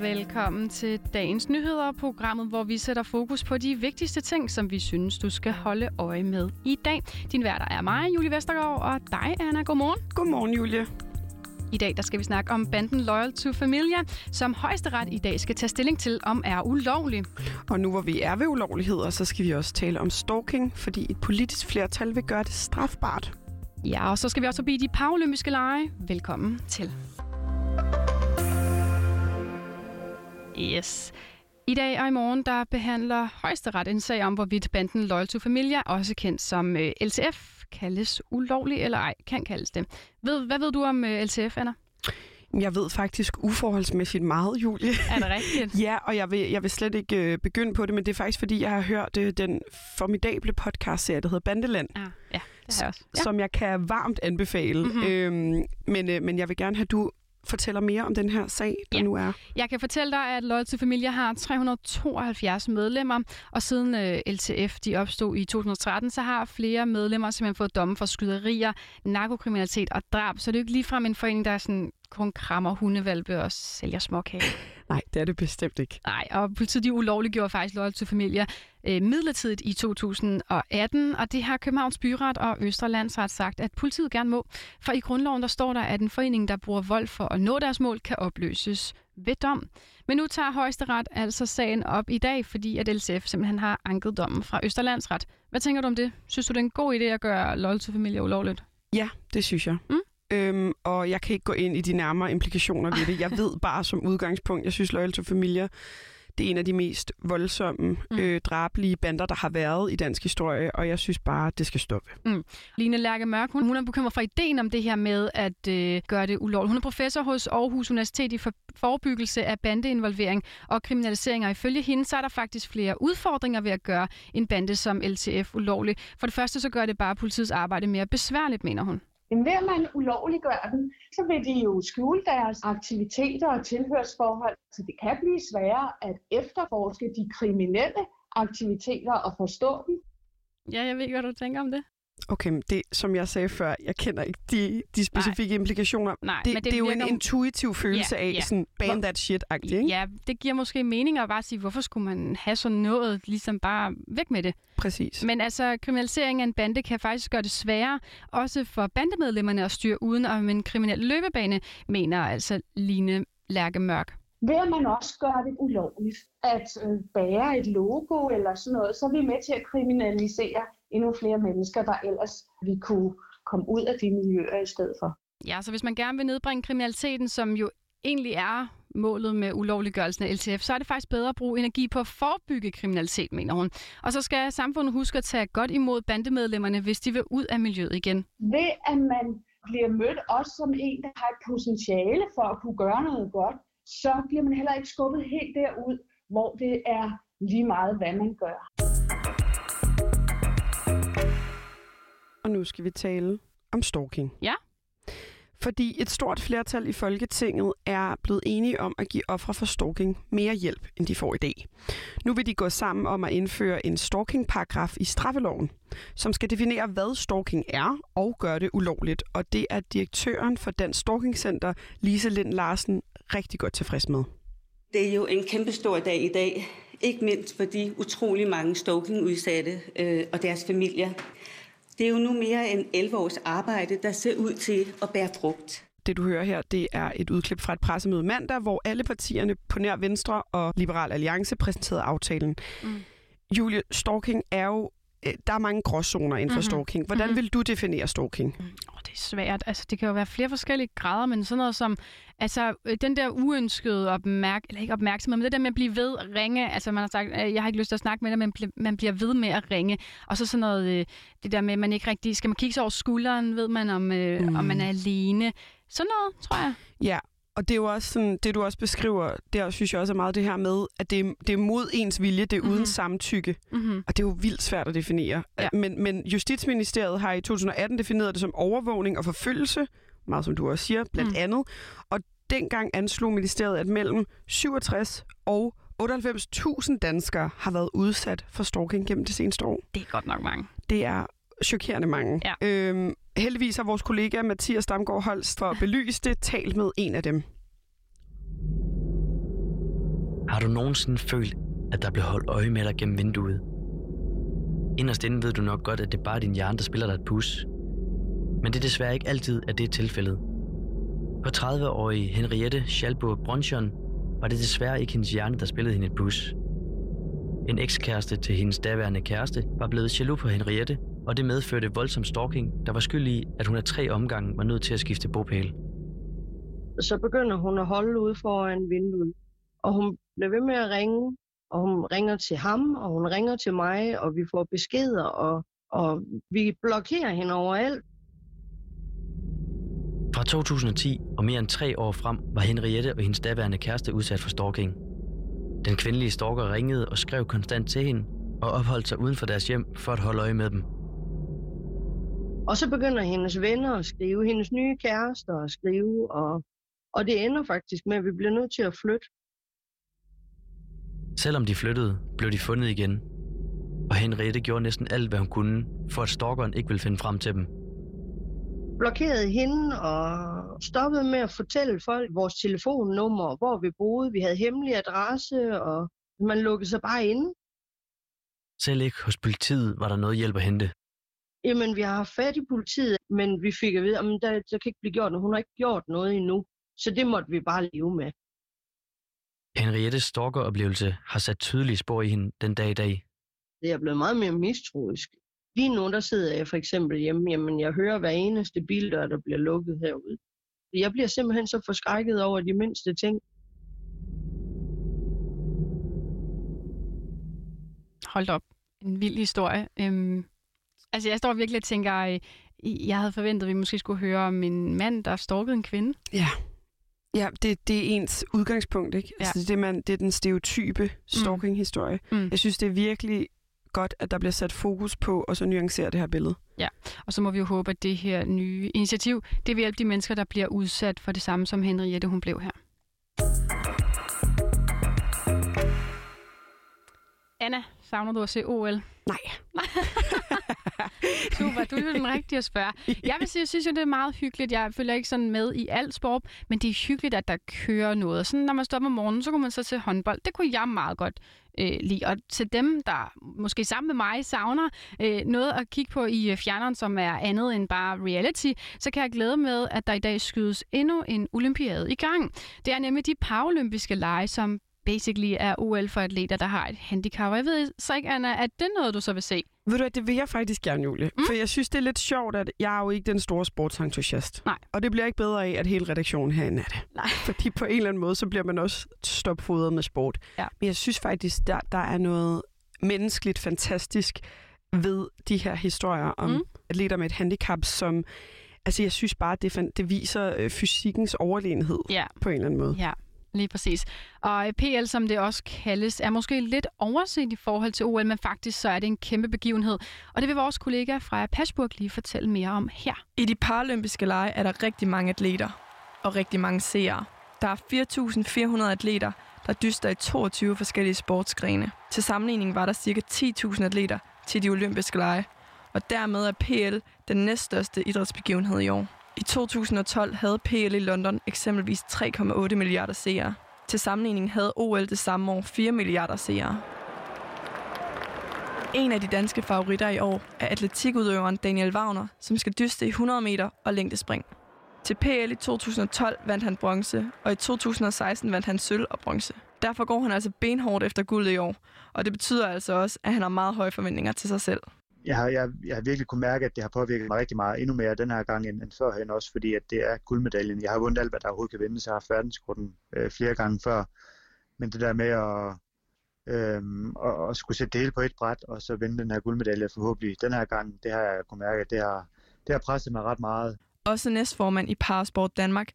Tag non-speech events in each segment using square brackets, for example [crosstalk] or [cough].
Velkommen til dagens nyheder, programmet, hvor vi sætter fokus på de vigtigste ting, som vi synes, du skal holde øje med i dag. Din værter er mig, Julie Vestergaard, og dig, Anna. Godmorgen. Godmorgen, Julie. I dag der skal vi snakke om banden Loyal to Familia, som højesteret i dag skal tage stilling til, om er ulovlig. Og nu hvor vi er ved ulovligheder, så skal vi også tale om stalking, fordi et politisk flertal vil gøre det strafbart. Ja, og så skal vi også forbi de paralympiske lege. Velkommen til. Yes. I dag og i morgen der behandler højesteret en sag om, hvorvidt banden Loyal to Familia, også kendt som øh, LTF, kaldes ulovlig eller ej, kan kaldes det. Ved, hvad ved du om øh, LTF, Anna? Jeg ved faktisk uforholdsmæssigt meget, Julie. Er det rigtigt? [laughs] ja, og jeg vil, jeg vil slet ikke øh, begynde på det, men det er faktisk, fordi jeg har hørt øh, den formidable podcast-serie, der hedder Bandeland. Ja, ja det har jeg også. Ja. Som jeg kan varmt anbefale. Mm-hmm. Øhm, men, øh, men jeg vil gerne have, du fortæller mere om den her sag, der ja. nu er. Jeg kan fortælle dig, at Loyal to Familia har 372 medlemmer, og siden øh, LTF de opstod i 2013, så har flere medlemmer simpelthen fået domme for skyderier, narkokriminalitet og drab. Så det er jo ikke ligefrem en forening, der er sådan kun krammer hundevalpe og sælger småkage. [laughs] Nej, det er det bestemt ikke. Nej, og politiet de ulovliggjorde faktisk Loyal to Familia øh, midlertidigt i 2018, og det har Københavns Byret og Østerlandsret sagt, at politiet gerne må. For i grundloven der står der, at en forening, der bruger vold for at nå deres mål, kan opløses ved dom. Men nu tager højesteret altså sagen op i dag, fordi at LCF simpelthen har anket dommen fra Østerlandsret. Hvad tænker du om det? Synes du, det er en god idé at gøre Loyal to Familia ulovligt? Ja, det synes jeg. Mm? Øhm, og jeg kan ikke gå ind i de nærmere implikationer ved det. Jeg ved bare som udgangspunkt, jeg synes Loyal to Familia, det er en af de mest voldsomme, mm. øh, drablige bander, der har været i dansk historie, og jeg synes bare, det skal stoppe. Mm. Line Lærke Mørk, hun, hun er bekymret for ideen om det her med at øh, gøre det ulovligt. Hun er professor hos Aarhus Universitet i for forebyggelse af bandeinvolvering og kriminalisering, og ifølge hende, så er der faktisk flere udfordringer ved at gøre en bande som LTF ulovlig. For det første, så gør det bare politiets arbejde mere besværligt, mener hun. Men ved at man ulovliggør den, så vil de jo skjule deres aktiviteter og tilhørsforhold, så det kan blive sværere at efterforske de kriminelle aktiviteter og forstå dem. Ja, jeg ved ikke, hvad du tænker om det. Okay, men det, som jeg sagde før, jeg kender ikke de, de specifikke Nej. implikationer. Nej, det, men det, det er jo en intuitiv følelse ja, af ja. sådan ban that shit-agtigt, ikke? Ja, det giver måske mening at bare sige, hvorfor skulle man have sådan noget, ligesom bare væk med det. Præcis. Men altså, kriminalisering af en bande kan faktisk gøre det sværere, også for bandemedlemmerne at styre uden om en kriminel løbebane, mener altså Line Lærke Mørk. Ved at man også gør det ulovligt at øh, bære et logo eller sådan noget, så er vi med til at kriminalisere endnu flere mennesker, der ellers vi kunne komme ud af de miljøer i stedet for. Ja, så hvis man gerne vil nedbringe kriminaliteten, som jo egentlig er målet med ulovliggørelsen af LTF, så er det faktisk bedre at bruge energi på at forebygge kriminalitet, mener hun. Og så skal samfundet huske at tage godt imod bandemedlemmerne, hvis de vil ud af miljøet igen. Ved at man bliver mødt også som en, der har et potentiale for at kunne gøre noget godt, så bliver man heller ikke skubbet helt derud, hvor det er lige meget, hvad man gør. Og nu skal vi tale om stalking. Ja. Fordi et stort flertal i Folketinget er blevet enige om at give ofre for stalking mere hjælp, end de får i dag. Nu vil de gå sammen om at indføre en stalking-paragraf i straffeloven, som skal definere, hvad stalking er og gøre det ulovligt. Og det er direktøren for Dansk Stalking Center, Lise Lind Larsen, rigtig godt tilfreds med. Det er jo en kæmpe stor dag i dag, ikke mindst for de utrolig mange stalking-udsatte øh, og deres familier. Det er jo nu mere end 11 års arbejde, der ser ud til at bære frugt. Det du hører her, det er et udklip fra et pressemøde mandag, hvor alle partierne på nær Venstre og Liberal Alliance præsenterede aftalen. Mm. Julie, stalking er jo der er mange gråzoner inden for mm-hmm. stalking. Hvordan mm-hmm. vil du definere stalking? Mm. Det er svært. Altså, det kan jo være flere forskellige grader, men sådan noget som altså, den der uønskede opmærk eller ikke opmærksomhed, men det der med at blive ved at ringe. Altså, man har sagt, jeg har ikke lyst til at snakke med dig, men man bliver ved med at ringe. Og så sådan noget, det der med, at man ikke rigtig... Skal man kigge sig over skulderen, ved man, om, mm. om man er alene. Sådan noget, tror jeg. Ja, og det er jo også sådan, det du også beskriver, der synes jeg også er meget det her med, at det er, det er mod ens vilje, det er mm-hmm. uden samtykke. Mm-hmm. Og det er jo vildt svært at definere. Ja. Men, men Justitsministeriet har i 2018 defineret det som overvågning og forfølgelse, meget som du også siger, blandt mm. andet. Og dengang anslog ministeriet, at mellem 67 og 98.000 danskere har været udsat for stalking gennem det seneste år. Det er godt nok mange. Det er chokerende mange. Ja. Øhm, heldigvis har vores kollega Mathias Damgaard Holst for at belyse det talt med en af dem. Har du nogensinde følt, at der blev holdt øje med dig gennem vinduet? Inderst inde ved du nok godt, at det er bare din hjerne, der spiller dig et pus. Men det er desværre ikke altid, at det er tilfældet. For 30-årige Henriette Schalburg Bronchon var det desværre ikke hendes hjerne, der spillede hende et pus. En ekskæreste til hendes daværende kæreste var blevet jaloux på Henriette, og det medførte voldsom stalking, der var skyld i, at hun af tre omgange var nødt til at skifte bopæl. Så begynder hun at holde ude foran vinduet, og hun bliver ved med at ringe, og hun ringer til ham, og hun ringer til mig, og vi får beskeder, og, og vi blokerer hende overalt. Fra 2010 og mere end tre år frem var Henriette og hendes daværende kæreste udsat for stalking. Den kvindelige stalker ringede og skrev konstant til hende og opholdt sig uden for deres hjem for at holde øje med dem. Og så begynder hendes venner at skrive, hendes nye kærester at skrive, og, og det ender faktisk med, at vi bliver nødt til at flytte. Selvom de flyttede, blev de fundet igen. Og Henriette gjorde næsten alt, hvad hun kunne, for at stalkeren ikke ville finde frem til dem. Blokerede hende og stoppede med at fortælle folk vores telefonnummer, hvor vi boede. Vi havde hemmelig adresse, og man lukkede sig bare inde. Selv ikke hos politiet var der noget hjælp at hente. Jamen, vi har haft fat i politiet, men vi fik at vide, at der, der kan ikke blive gjort noget. Hun har ikke gjort noget endnu. Så det måtte vi bare leve med. Henriettes stalkeroplevelse har sat tydelige spor i hende den dag i dag. Det er blevet meget mere mistroisk. Lige nu, der sidder jeg for eksempel hjemme, jamen jeg hører hver eneste bildør, der bliver lukket herude. Jeg bliver simpelthen så forskrækket over de mindste ting. Hold op. En vild historie. Øhm, altså, jeg står virkelig og tænker, jeg havde forventet, at vi måske skulle høre om en mand, der stalkede en kvinde. Ja. Ja, det, det er ens udgangspunkt, ikke? Ja. Altså, det, man, det er den stereotype stalking-historie. Mm. Jeg synes, det er virkelig godt, at der bliver sat fokus på, og så nuancere det her billede. Ja, og så må vi jo håbe, at det her nye initiativ, det vil hjælpe de mennesker, der bliver udsat for det samme, som Henriette hun blev her. Anna, savner du at se OL? Nej. [laughs] Super, du er den rigtige at spørge. Jeg vil sige, jeg synes jo, det er meget hyggeligt. Jeg følger ikke sådan med i alt sport, men det er hyggeligt, at der kører noget. Sådan, når man står op om morgenen, så kunne man så se håndbold. Det kunne jeg meget godt øh, lide. Og til dem, der måske sammen med mig savner øh, noget at kigge på i øh, fjerneren, som er andet end bare reality, så kan jeg glæde med, at der i dag skydes endnu en olympiade i gang. Det er nemlig de paralympiske lege, som basically er OL for atleter, der har et handicap. Og jeg ved så ikke, Anna, at det er noget, du så vil se? Ved du hvad, det vil jeg faktisk gerne, Julie. Mm. For jeg synes, det er lidt sjovt, at jeg er jo ikke den store sportsentusiast. Nej. Og det bliver ikke bedre af, at hele redaktionen herinde er det. Nej. [laughs] Fordi på en eller anden måde, så bliver man også stopfodret med sport. Ja. Men jeg synes faktisk, der, der er noget menneskeligt fantastisk ved de her historier om mm. atleter med et handicap, som... Altså, jeg synes bare, det, det viser øh, fysikkens overlegenhed ja. på en eller anden måde. Ja, Lige præcis. Og PL, som det også kaldes, er måske lidt overset i forhold til OL, men faktisk så er det en kæmpe begivenhed. Og det vil vores kollega fra Pasburg lige fortælle mere om her. I de paralympiske lege er der rigtig mange atleter og rigtig mange seere. Der er 4.400 atleter, der dyster i 22 forskellige sportsgrene. Til sammenligning var der ca. 10.000 atleter til de olympiske lege, og dermed er PL den næststørste idrætsbegivenhed i år. I 2012 havde PL i London eksempelvis 3,8 milliarder seere. Til sammenligning havde OL det samme år 4 milliarder seere. En af de danske favoritter i år er atletikudøveren Daniel Wagner, som skal dyste i 100 meter og længdespring. Til PL i 2012 vandt han bronze, og i 2016 vandt han sølv og bronze. Derfor går han altså benhårdt efter guld i år, og det betyder altså også, at han har meget høje forventninger til sig selv jeg har, jeg, jeg har virkelig kunne mærke, at det har påvirket mig rigtig meget, endnu mere den her gang end, end førhen også, fordi at det er guldmedaljen. Jeg har vundet alt, hvad der overhovedet kan vinde, så jeg har haft verdenskorten øh, flere gange før. Men det der med at, øh, at, at skulle sætte det hele på et bræt, og så vinde den her guldmedalje forhåbentlig den her gang, det har jeg kunne mærke, at det har, det har presset mig ret meget. Også næstformand i Parasport Danmark,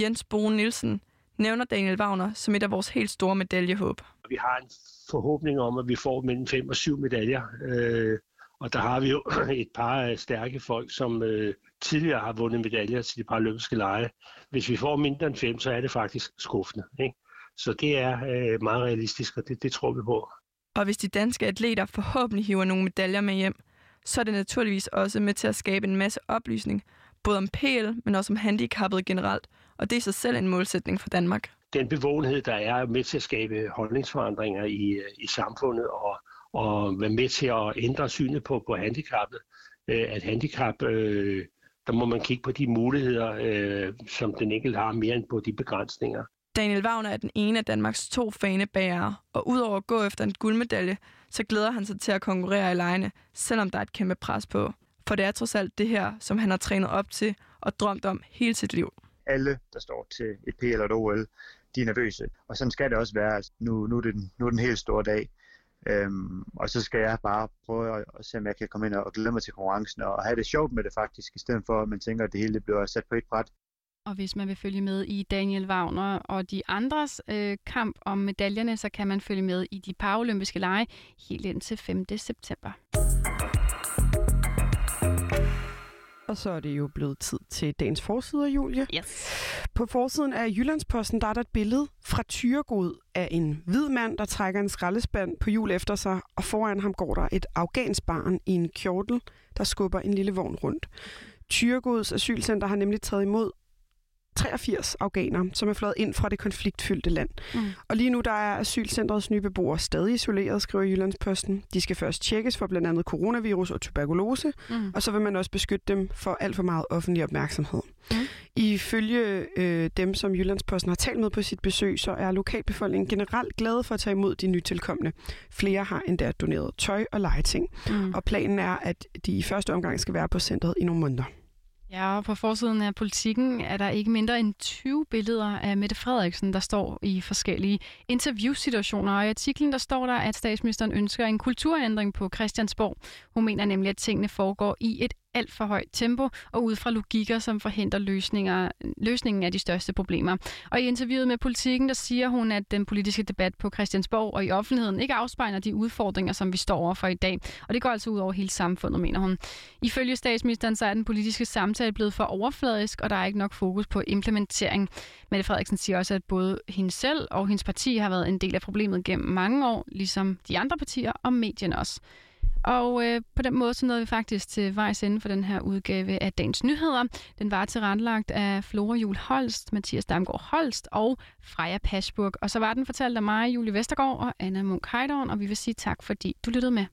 Jens Boen Nielsen, nævner Daniel Wagner som et af vores helt store medaljehåb. Vi har en forhåbning om, at vi får mellem 5 og 7 medaljer. Øh, og der har vi jo [clears throat] et par stærke folk, som øh, tidligere har vundet medaljer til de paralympiske lege. Hvis vi får mindre end fem, så er det faktisk skuffende. Ikke? Så det er øh, meget realistisk, og det, det tror vi på. Og hvis de danske atleter forhåbentlig hiver nogle medaljer med hjem, så er det naturligvis også med til at skabe en masse oplysning, både om PL, men også om handicappet generelt, og det er i sig selv en målsætning for Danmark. den bevågenhed, der er med til at skabe holdningsforandringer i, i samfundet og, og være med til at ændre synet på, på handicappet. Øh, at handicap, øh, der må man kigge på de muligheder, øh, som den enkelte har, mere end på de begrænsninger. Daniel Wagner er den ene af Danmarks to fanebærere, og udover at gå efter en guldmedalje, så glæder han sig til at konkurrere i lejene, selvom der er et kæmpe pres på. For det er trods alt det her, som han har trænet op til og drømt om hele sit liv. Alle, der står til et P eller et OL, de er nervøse. Og sådan skal det også være. Altså, nu, nu, er, det den, nu er den helt store dag. Øhm, og så skal jeg bare prøve at, at se, om jeg kan komme ind og glæde mig til konkurrencen og have det sjovt med det faktisk, i stedet for at man tænker, at det hele bliver sat på et bræt. Og hvis man vil følge med i Daniel Wagner og de andres øh, kamp om medaljerne, så kan man følge med i de paralympiske lege helt indtil 5. september. Og så er det jo blevet tid til dagens forsider, Julie. Yes. På forsiden af Jyllandsposten, der er der et billede fra Tyregod af en hvid mand, der trækker en skraldespand på hjul efter sig, og foran ham går der et afghansk barn i en kjortel, der skubber en lille vogn rundt. Tyregods asylcenter har nemlig taget imod 83 afghanere, som er fløjet ind fra det konfliktfyldte land. Mm. Og lige nu der er asylcentrets nye beboere stadig isoleret, skriver Jyllandsposten. De skal først tjekkes for blandt andet coronavirus og tuberkulose, mm. og så vil man også beskytte dem for alt for meget offentlig opmærksomhed. Mm. Ifølge øh, dem, som Jyllandsposten har talt med på sit besøg, så er lokalbefolkningen generelt glade for at tage imod de nytilkommende. Flere har endda doneret tøj og legeting. Mm. Og planen er, at de i første omgang skal være på centret i nogle måneder. Ja, og på forsiden af politikken er der ikke mindre end 20 billeder af Mette Frederiksen, der står i forskellige interviewsituationer. Og i artiklen der står der, at statsministeren ønsker en kulturændring på Christiansborg. Hun mener nemlig, at tingene foregår i et alt for højt tempo og ud fra logikker, som forhindrer løsninger, løsningen af de største problemer. Og i interviewet med politikken, der siger hun, at den politiske debat på Christiansborg og i offentligheden ikke afspejler de udfordringer, som vi står overfor i dag. Og det går altså ud over hele samfundet, mener hun. Ifølge statsministeren, så er den politiske samtale blevet for overfladisk, og der er ikke nok fokus på implementering. Mette Frederiksen siger også, at både hende selv og hendes parti har været en del af problemet gennem mange år, ligesom de andre partier og medierne også. Og øh, på den måde så nåede vi faktisk til vejs ende for den her udgave af Dagens Nyheder. Den var tilrettelagt af Flora Jul Holst, Mathias Damgaard Holst og Freja Pasburg. Og så var den fortalt af mig, Julie Vestergaard og Anna Munk Heidorn, og vi vil sige tak, fordi du lyttede med.